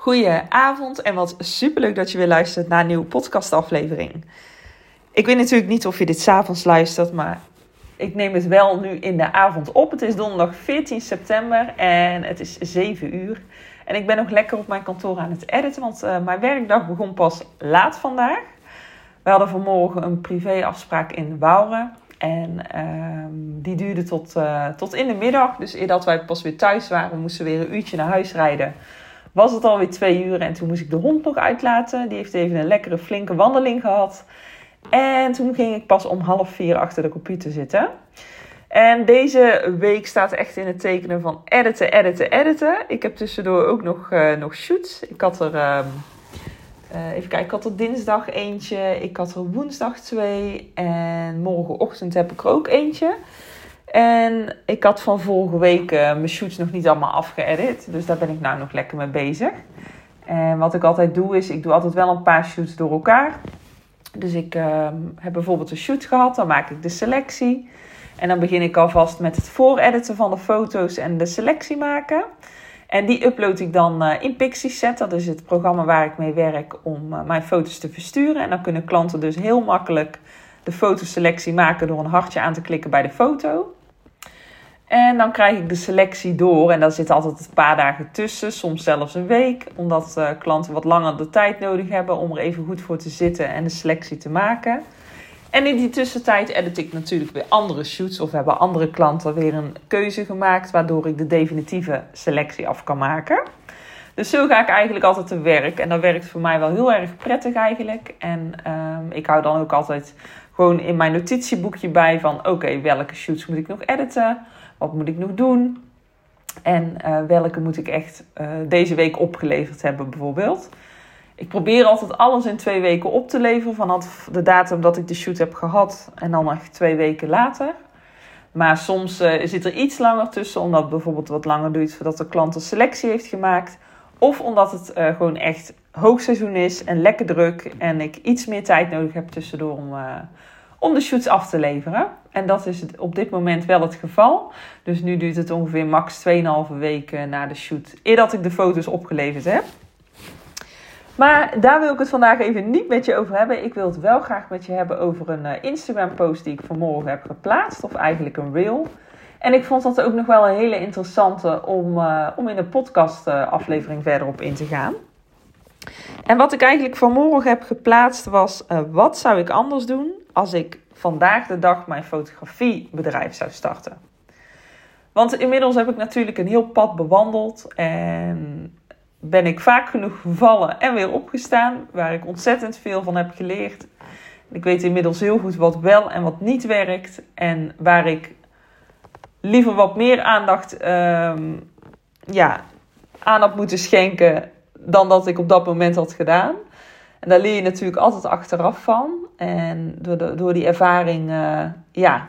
Goedenavond en wat superleuk dat je weer luistert naar een nieuwe podcastaflevering. Ik weet natuurlijk niet of je dit s'avonds luistert, maar ik neem het wel nu in de avond op. Het is donderdag 14 september en het is 7 uur. En ik ben nog lekker op mijn kantoor aan het editen, want uh, mijn werkdag begon pas laat vandaag. We hadden vanmorgen een privéafspraak in Wouwen. En uh, die duurde tot, uh, tot in de middag. Dus eer dat wij pas weer thuis waren, moesten we weer een uurtje naar huis rijden was het alweer twee uur en toen moest ik de hond nog uitlaten. Die heeft even een lekkere flinke wandeling gehad. En toen ging ik pas om half vier achter de computer zitten. En deze week staat echt in het tekenen van editen, editen, editen. Ik heb tussendoor ook nog, uh, nog shoots. Ik had er, uh, uh, even kijken, ik had er dinsdag eentje. Ik had er woensdag twee. En morgenochtend heb ik er ook eentje. En ik had van vorige week uh, mijn shoots nog niet allemaal afgeëdit. Dus daar ben ik nou nog lekker mee bezig. En wat ik altijd doe is, ik doe altijd wel een paar shoots door elkaar. Dus ik uh, heb bijvoorbeeld een shoot gehad, dan maak ik de selectie. En dan begin ik alvast met het voorediten van de foto's en de selectie maken. En die upload ik dan uh, in Pixieset. Dat is het programma waar ik mee werk om uh, mijn foto's te versturen. En dan kunnen klanten dus heel makkelijk de fotoselectie maken door een hartje aan te klikken bij de foto. En dan krijg ik de selectie door. En daar zit altijd een paar dagen tussen, soms zelfs een week. Omdat uh, klanten wat langer de tijd nodig hebben om er even goed voor te zitten en de selectie te maken. En in die tussentijd edit ik natuurlijk weer andere shoots. Of hebben andere klanten weer een keuze gemaakt. Waardoor ik de definitieve selectie af kan maken. Dus zo ga ik eigenlijk altijd te werk. En dat werkt voor mij wel heel erg prettig eigenlijk. En um, ik hou dan ook altijd gewoon in mijn notitieboekje bij van... Oké, welke shoots moet ik nog editen? Wat moet ik nog doen? En uh, welke moet ik echt uh, deze week opgeleverd hebben, bijvoorbeeld. Ik probeer altijd alles in twee weken op te leveren vanaf de datum dat ik de shoot heb gehad en dan nog twee weken later. Maar soms uh, zit er iets langer tussen, omdat bijvoorbeeld wat langer duurt voordat de klant een selectie heeft gemaakt. Of omdat het gewoon echt hoogseizoen is en lekker druk en ik iets meer tijd nodig heb tussendoor om, om de shoots af te leveren. En dat is op dit moment wel het geval. Dus nu duurt het ongeveer max 2,5 weken na de shoot, eer dat ik de foto's opgeleverd heb. Maar daar wil ik het vandaag even niet met je over hebben. Ik wil het wel graag met je hebben over een uh, Instagram post die ik vanmorgen heb geplaatst. Of eigenlijk een reel. En ik vond dat ook nog wel een hele interessante om, uh, om in de podcast uh, aflevering verder op in te gaan. En wat ik eigenlijk vanmorgen heb geplaatst was: wat zou ik anders doen als ik vandaag de dag mijn fotografiebedrijf zou starten. Want inmiddels heb ik natuurlijk een heel pad bewandeld en ben ik vaak genoeg gevallen en weer opgestaan, waar ik ontzettend veel van heb geleerd. Ik weet inmiddels heel goed wat wel en wat niet werkt en waar ik liever wat meer aandacht um, ja, aan had moeten schenken dan dat ik op dat moment had gedaan. En daar leer je natuurlijk altijd achteraf van. En door, door die ervaring, uh, ja,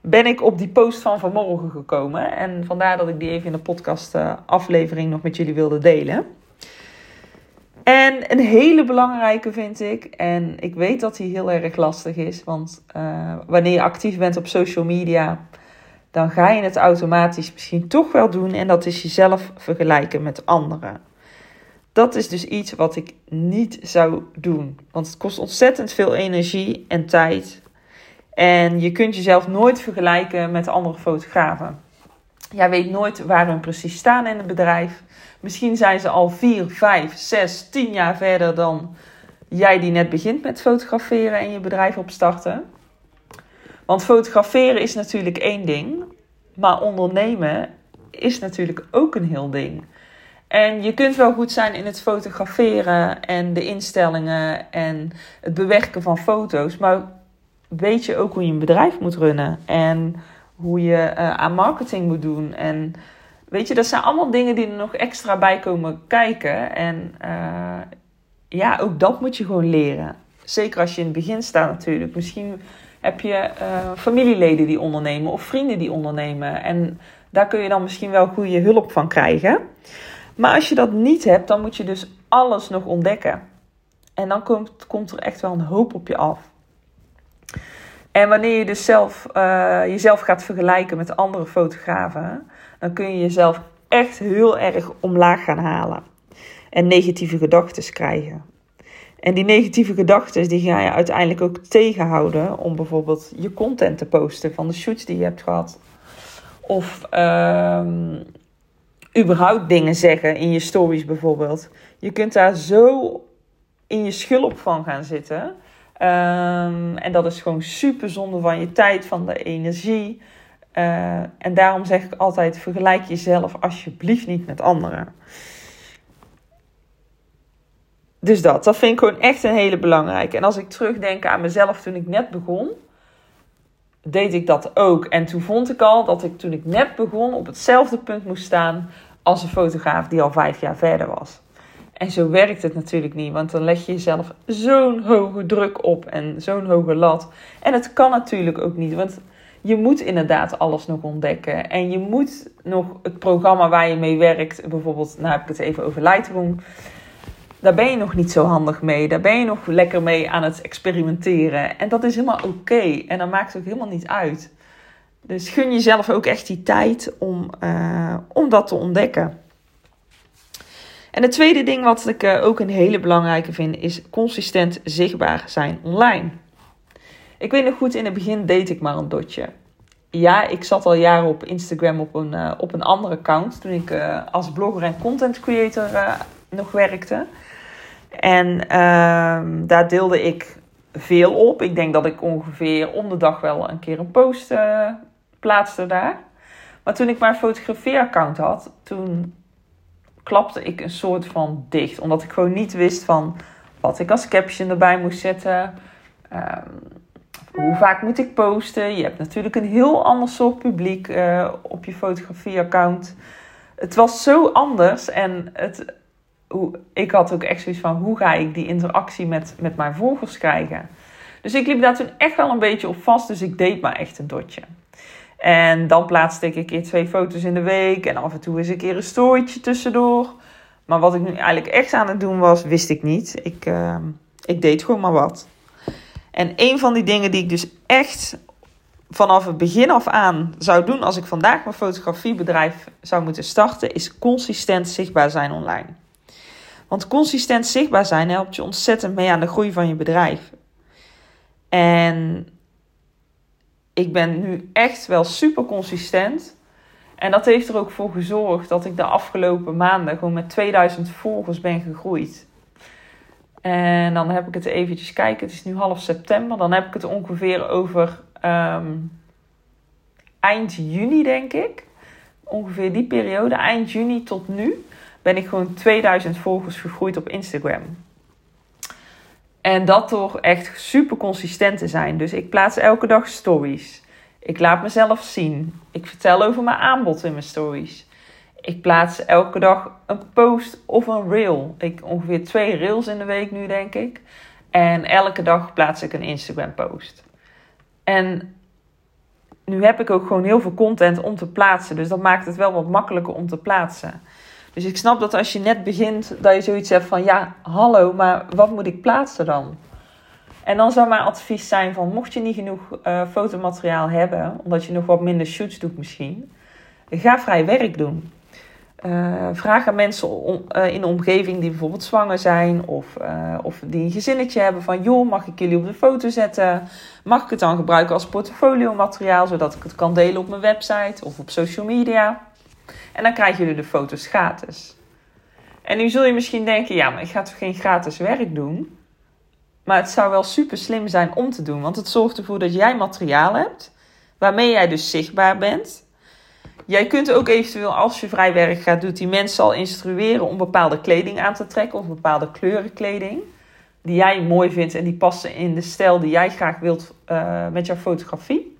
ben ik op die post van vanmorgen gekomen. En vandaar dat ik die even in de podcast uh, aflevering nog met jullie wilde delen. En een hele belangrijke vind ik, en ik weet dat die heel erg lastig is, want uh, wanneer je actief bent op social media, dan ga je het automatisch misschien toch wel doen. En dat is jezelf vergelijken met anderen. Dat is dus iets wat ik niet zou doen. Want het kost ontzettend veel energie en tijd. En je kunt jezelf nooit vergelijken met andere fotografen. Jij weet nooit waar hun precies staan in het bedrijf. Misschien zijn ze al 4, 5, 6, 10 jaar verder dan jij die net begint met fotograferen en je bedrijf opstarten. Want fotograferen is natuurlijk één ding, maar ondernemen is natuurlijk ook een heel ding. En je kunt wel goed zijn in het fotograferen en de instellingen en het bewerken van foto's. Maar weet je ook hoe je een bedrijf moet runnen en hoe je uh, aan marketing moet doen. En weet je, dat zijn allemaal dingen die er nog extra bij komen kijken. En uh, ja, ook dat moet je gewoon leren. Zeker als je in het begin staat natuurlijk. Misschien heb je uh, familieleden die ondernemen of vrienden die ondernemen. En daar kun je dan misschien wel goede hulp van krijgen. Maar als je dat niet hebt, dan moet je dus alles nog ontdekken. En dan komt, komt er echt wel een hoop op je af. En wanneer je dus zelf, uh, jezelf gaat vergelijken met andere fotografen, dan kun je jezelf echt heel erg omlaag gaan halen. en negatieve gedachten krijgen. En die negatieve gedachten die ga je uiteindelijk ook tegenhouden om bijvoorbeeld je content te posten van de shoots die je hebt gehad. Of uh, überhaupt dingen zeggen in je stories bijvoorbeeld. Je kunt daar zo in je schulp van gaan zitten. Um, en dat is gewoon super zonde van je tijd, van de energie. Uh, en daarom zeg ik altijd: vergelijk jezelf alsjeblieft niet met anderen. Dus dat, dat vind ik gewoon echt een hele belangrijke. En als ik terugdenk aan mezelf toen ik net begon, deed ik dat ook. En toen vond ik al dat ik toen ik net begon op hetzelfde punt moest staan als een fotograaf die al vijf jaar verder was. En zo werkt het natuurlijk niet, want dan leg je jezelf zo'n hoge druk op en zo'n hoge lat. En het kan natuurlijk ook niet, want je moet inderdaad alles nog ontdekken. En je moet nog het programma waar je mee werkt, bijvoorbeeld, nou heb ik het even over Lightroom. Daar ben je nog niet zo handig mee. Daar ben je nog lekker mee aan het experimenteren. En dat is helemaal oké. En dat maakt ook helemaal niet uit. Dus gun jezelf ook echt die tijd om, uh, om dat te ontdekken. En het tweede ding wat ik uh, ook een hele belangrijke vind, is consistent zichtbaar zijn online. Ik weet nog goed, in het begin deed ik maar een dotje. Ja, ik zat al jaren op Instagram op een, uh, op een andere account toen ik als blogger en content creator nog werkte. En ehm, daar deelde ik veel op. Ik denk dat ik ongeveer om de dag wel een keer een post uh, plaatste daar. Maar toen ik mijn fotografeeraccount had, toen klapte ik een soort van dicht. Omdat ik gewoon niet wist van wat ik als caption erbij moest zetten. Um, hoe vaak moet ik posten? Je hebt natuurlijk een heel ander soort publiek uh, op je fotografeeraccount. Het was zo anders en het, ik had ook echt zoiets van hoe ga ik die interactie met, met mijn volgers krijgen. Dus ik liep daar toen echt wel een beetje op vast, dus ik deed maar echt een dotje. En dan plaatste ik een keer twee foto's in de week en af en toe eens een keer een storytje tussendoor. Maar wat ik nu eigenlijk echt aan het doen was, wist ik niet. Ik, uh, ik deed gewoon maar wat. En een van die dingen die ik dus echt vanaf het begin af aan zou doen als ik vandaag mijn fotografiebedrijf zou moeten starten, is consistent zichtbaar zijn online. Want consistent zichtbaar zijn helpt je ontzettend mee aan de groei van je bedrijf. En ik ben nu echt wel super consistent. En dat heeft er ook voor gezorgd dat ik de afgelopen maanden gewoon met 2000 volgers ben gegroeid. En dan heb ik het eventjes kijken. Het is nu half september. Dan heb ik het ongeveer over um, eind juni, denk ik. Ongeveer die periode, eind juni tot nu ben ik gewoon 2000 volgers gegroeid op Instagram. En dat toch echt super consistent te zijn. Dus ik plaats elke dag stories. Ik laat mezelf zien. Ik vertel over mijn aanbod in mijn stories. Ik plaats elke dag een post of een reel. Ik ongeveer twee reels in de week nu, denk ik. En elke dag plaats ik een Instagram post. En nu heb ik ook gewoon heel veel content om te plaatsen. Dus dat maakt het wel wat makkelijker om te plaatsen. Dus ik snap dat als je net begint, dat je zoiets hebt van ja, hallo, maar wat moet ik plaatsen dan? En dan zou mijn advies zijn van mocht je niet genoeg uh, fotomateriaal hebben, omdat je nog wat minder shoots doet misschien, ga vrij werk doen. Uh, vraag aan mensen uh, in de omgeving die bijvoorbeeld zwanger zijn of, of die een gezinnetje hebben van joh, mag ik jullie op de foto zetten? Mag ik het dan gebruiken als portfolio materiaal, zodat ik het kan delen op mijn website of op social media? En dan krijgen jullie de foto's gratis. En nu zul je misschien denken, ja, maar ik ga toch geen gratis werk doen? Maar het zou wel super slim zijn om te doen, want het zorgt ervoor dat jij materiaal hebt, waarmee jij dus zichtbaar bent. Jij kunt ook eventueel, als je vrij werk gaat doen, die mensen al instrueren om bepaalde kleding aan te trekken of bepaalde kleuren kleding. Die jij mooi vindt en die passen in de stijl die jij graag wilt uh, met jouw fotografie.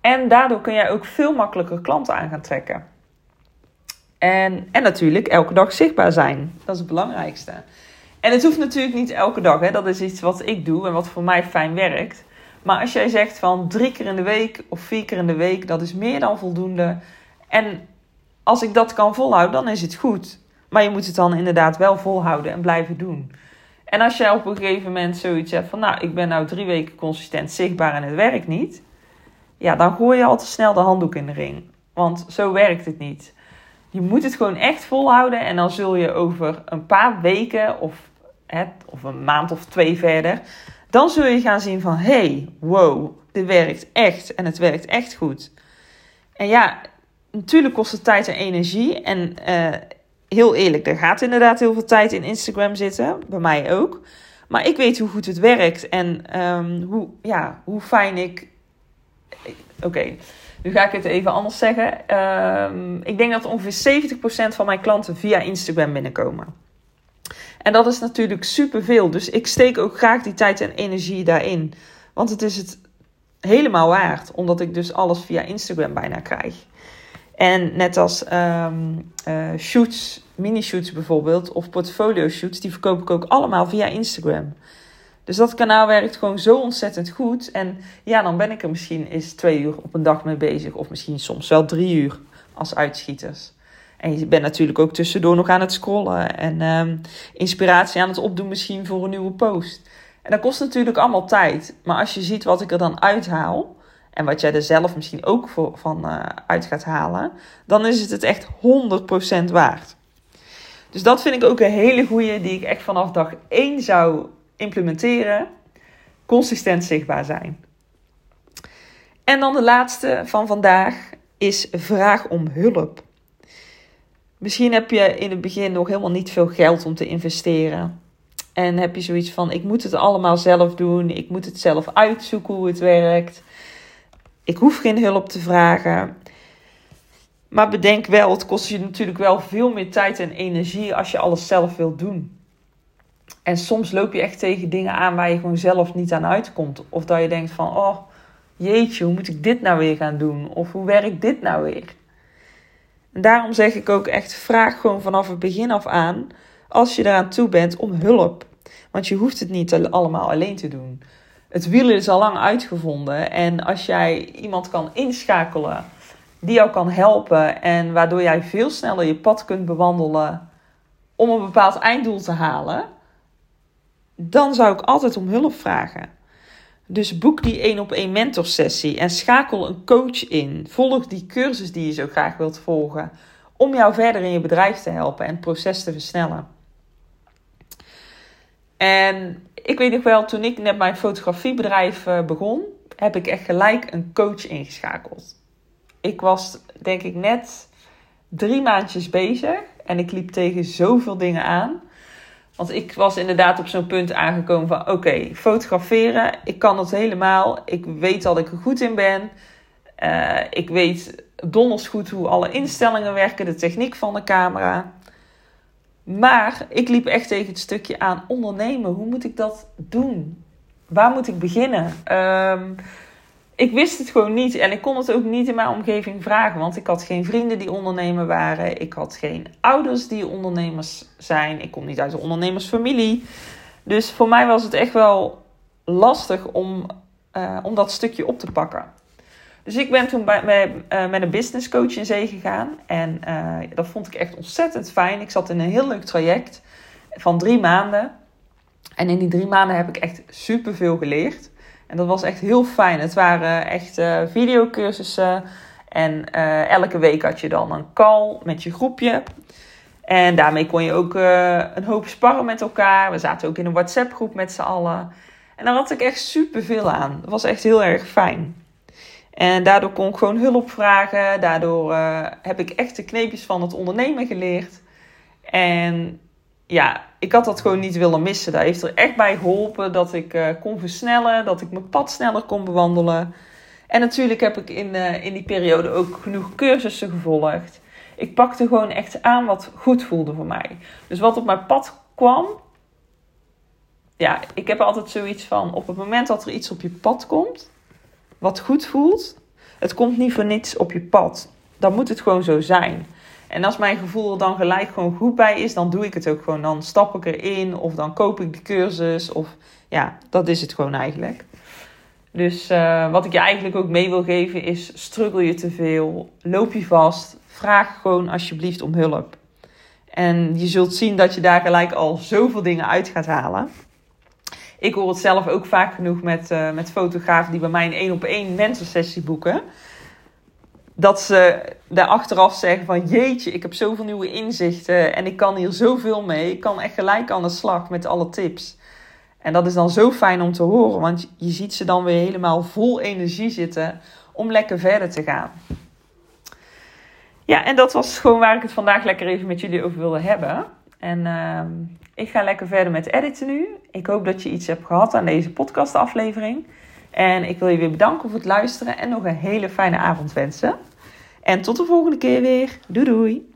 En daardoor kun jij ook veel makkelijker klanten aan gaan trekken. En, en natuurlijk elke dag zichtbaar zijn. Dat is het belangrijkste. En het hoeft natuurlijk niet elke dag. Hè. Dat is iets wat ik doe en wat voor mij fijn werkt. Maar als jij zegt van drie keer in de week of vier keer in de week, dat is meer dan voldoende. En als ik dat kan volhouden, dan is het goed. Maar je moet het dan inderdaad wel volhouden en blijven doen. En als jij op een gegeven moment zoiets hebt van, nou, ik ben nou drie weken consistent zichtbaar en het werkt niet. Ja, dan gooi je al te snel de handdoek in de ring. Want zo werkt het niet Je moet het gewoon echt volhouden en dan zul je over een paar weken of, hè, of een maand of twee verder, dan zul je gaan zien van hey, wow, dit werkt echt en het werkt echt goed. En ja, natuurlijk kost het tijd en energie. En uh, heel eerlijk, er gaat inderdaad heel veel tijd in Instagram zitten, bij mij ook. Maar ik weet hoe goed het werkt en um, hoe, ja, hoe fijn ik. Oké, nu ga ik het even anders zeggen. Um, ik denk dat ongeveer 70% van mijn klanten via Instagram binnenkomen. En dat is natuurlijk superveel. Dus ik steek ook graag die tijd en energie daarin. Want het is het helemaal waard, omdat ik dus alles via Instagram bijna krijg. En net als um, shoots, mini-shoots bijvoorbeeld, of portfolio-shoots, die verkoop ik ook allemaal via Instagram. Dus dat kanaal werkt gewoon zo ontzettend goed. En ja, dan ben ik er misschien eens twee uur op een dag mee bezig, of misschien soms wel drie uur als uitschieters. En je bent natuurlijk ook tussendoor nog aan het scrollen en um, inspiratie aan het opdoen misschien voor een nieuwe post. En dat kost natuurlijk allemaal tijd. Maar als je ziet wat ik er dan uithaal, en wat jij er zelf misschien ook van uh, uit gaat halen, dan is het het echt 100% waard. Dus dat vind ik ook een hele goede die ik echt vanaf dag 1 zou implementeren. Consistent zichtbaar zijn. En dan de laatste van vandaag is vraag om hulp. Misschien heb je in het begin nog helemaal niet veel geld om te investeren. En heb je zoiets van: ik moet het allemaal zelf doen, ik moet het zelf uitzoeken hoe het werkt. Ik hoef geen hulp te vragen. Maar bedenk wel, het kost je natuurlijk wel veel meer tijd en energie als je alles zelf wilt doen. En soms loop je echt tegen dingen aan waar je gewoon zelf niet aan uitkomt. Of dat je denkt van, oh jeetje, hoe moet ik dit nou weer gaan doen? Of hoe werkt dit nou weer? En daarom zeg ik ook echt, vraag gewoon vanaf het begin af aan, als je eraan toe bent, om hulp. Want je hoeft het niet allemaal alleen te doen het wielen is al lang uitgevonden. En als jij iemand kan inschakelen die jou kan helpen en waardoor jij veel sneller je pad kunt bewandelen om een bepaald einddoel te halen, dan zou ik altijd om hulp vragen. Dus boek die één op één mentorsessie en schakel een coach in. Volg die cursus die je zo graag wilt volgen om jou verder in je bedrijf te helpen en het proces te versnellen. En ik weet nog wel, toen ik net mijn fotografiebedrijf eh, begon, heb ik echt gelijk een coach ingeschakeld. Ik was denk ik net drie maandjes bezig en ik liep tegen zoveel dingen aan. Want ik was inderdaad op zo'n punt aangekomen van oké, fotograferen, ik kan het helemaal. Ik weet dat ik er goed in ben. Uh, ik weet donders goed hoe alle instellingen werken, de techniek van de camera. Maar ik liep echt tegen het stukje aan ondernemen. Hoe moet ik dat doen? Waar moet ik beginnen? Um, ik wist het gewoon niet en ik kon het ook niet in mijn omgeving vragen, want ik had geen vrienden die ondernemer waren. Ik had geen ouders die ondernemers zijn. Ik kom niet uit een ondernemersfamilie. Dus voor mij was het echt wel lastig om, uh, om dat stukje op te pakken. Dus ik ben toen bij, uh, met een business coach in zee gegaan. En uh, dat vond ik echt ontzettend fijn. Ik zat in een heel leuk traject van drie maanden. En in die drie maanden heb ik echt superveel geleerd. En dat was echt heel fijn. Het waren echt uh, videocursussen. En elke week had je dan een call met je groepje. En daarmee kon je ook een hoop sparren met elkaar. We zaten ook in een WhatsApp groep met z'n allen. En daar had ik echt superveel aan. Dat was echt heel erg fijn. En daardoor kon ik gewoon hulp vragen. Daardoor heb ik echt de kneepjes van het ondernemen geleerd. En ja, ik had dat gewoon niet willen missen. Dat heeft er echt bij geholpen dat ik uh, kon versnellen, dat ik mijn pad sneller kon bewandelen. En natuurlijk heb ik in, uh, in die periode ook genoeg cursussen gevolgd. Ik pakte gewoon echt aan wat goed voelde voor mij. Dus wat op mijn pad kwam. Ja, ik heb altijd zoiets van: op het moment dat er iets op je pad komt, wat goed voelt, het komt niet voor niets op je pad. Dan moet het gewoon zo zijn. En als mijn gevoel er dan gelijk gewoon goed bij is, dan doe ik het ook gewoon. Dan stap ik erin of dan koop ik de cursus. Of ja, dat is het gewoon eigenlijk. Dus uh, wat ik je eigenlijk ook mee wil geven is: struggle je te veel, loop je vast, vraag gewoon alsjeblieft om hulp. En je zult zien dat je daar gelijk al zoveel dingen uit gaat halen ik hoor het zelf ook vaak genoeg met, uh, met fotografen die bij mij een één op één sessie boeken. Dat ze daar achteraf zeggen van jeetje, ik heb zoveel nieuwe inzichten en ik kan hier zoveel mee. Ik kan echt gelijk aan de slag met alle tips. En dat is dan zo fijn om te horen, want je ziet ze dan weer helemaal vol energie zitten om lekker verder te gaan. Ja, en dat was gewoon waar ik het vandaag lekker even met jullie over wilde hebben. En uh, ik ga lekker verder met editen nu. Ik hoop dat je iets hebt gehad aan deze podcastaflevering. En ik wil je weer bedanken voor het luisteren en nog een hele fijne avond wensen. En tot de volgende keer weer. Doei doei!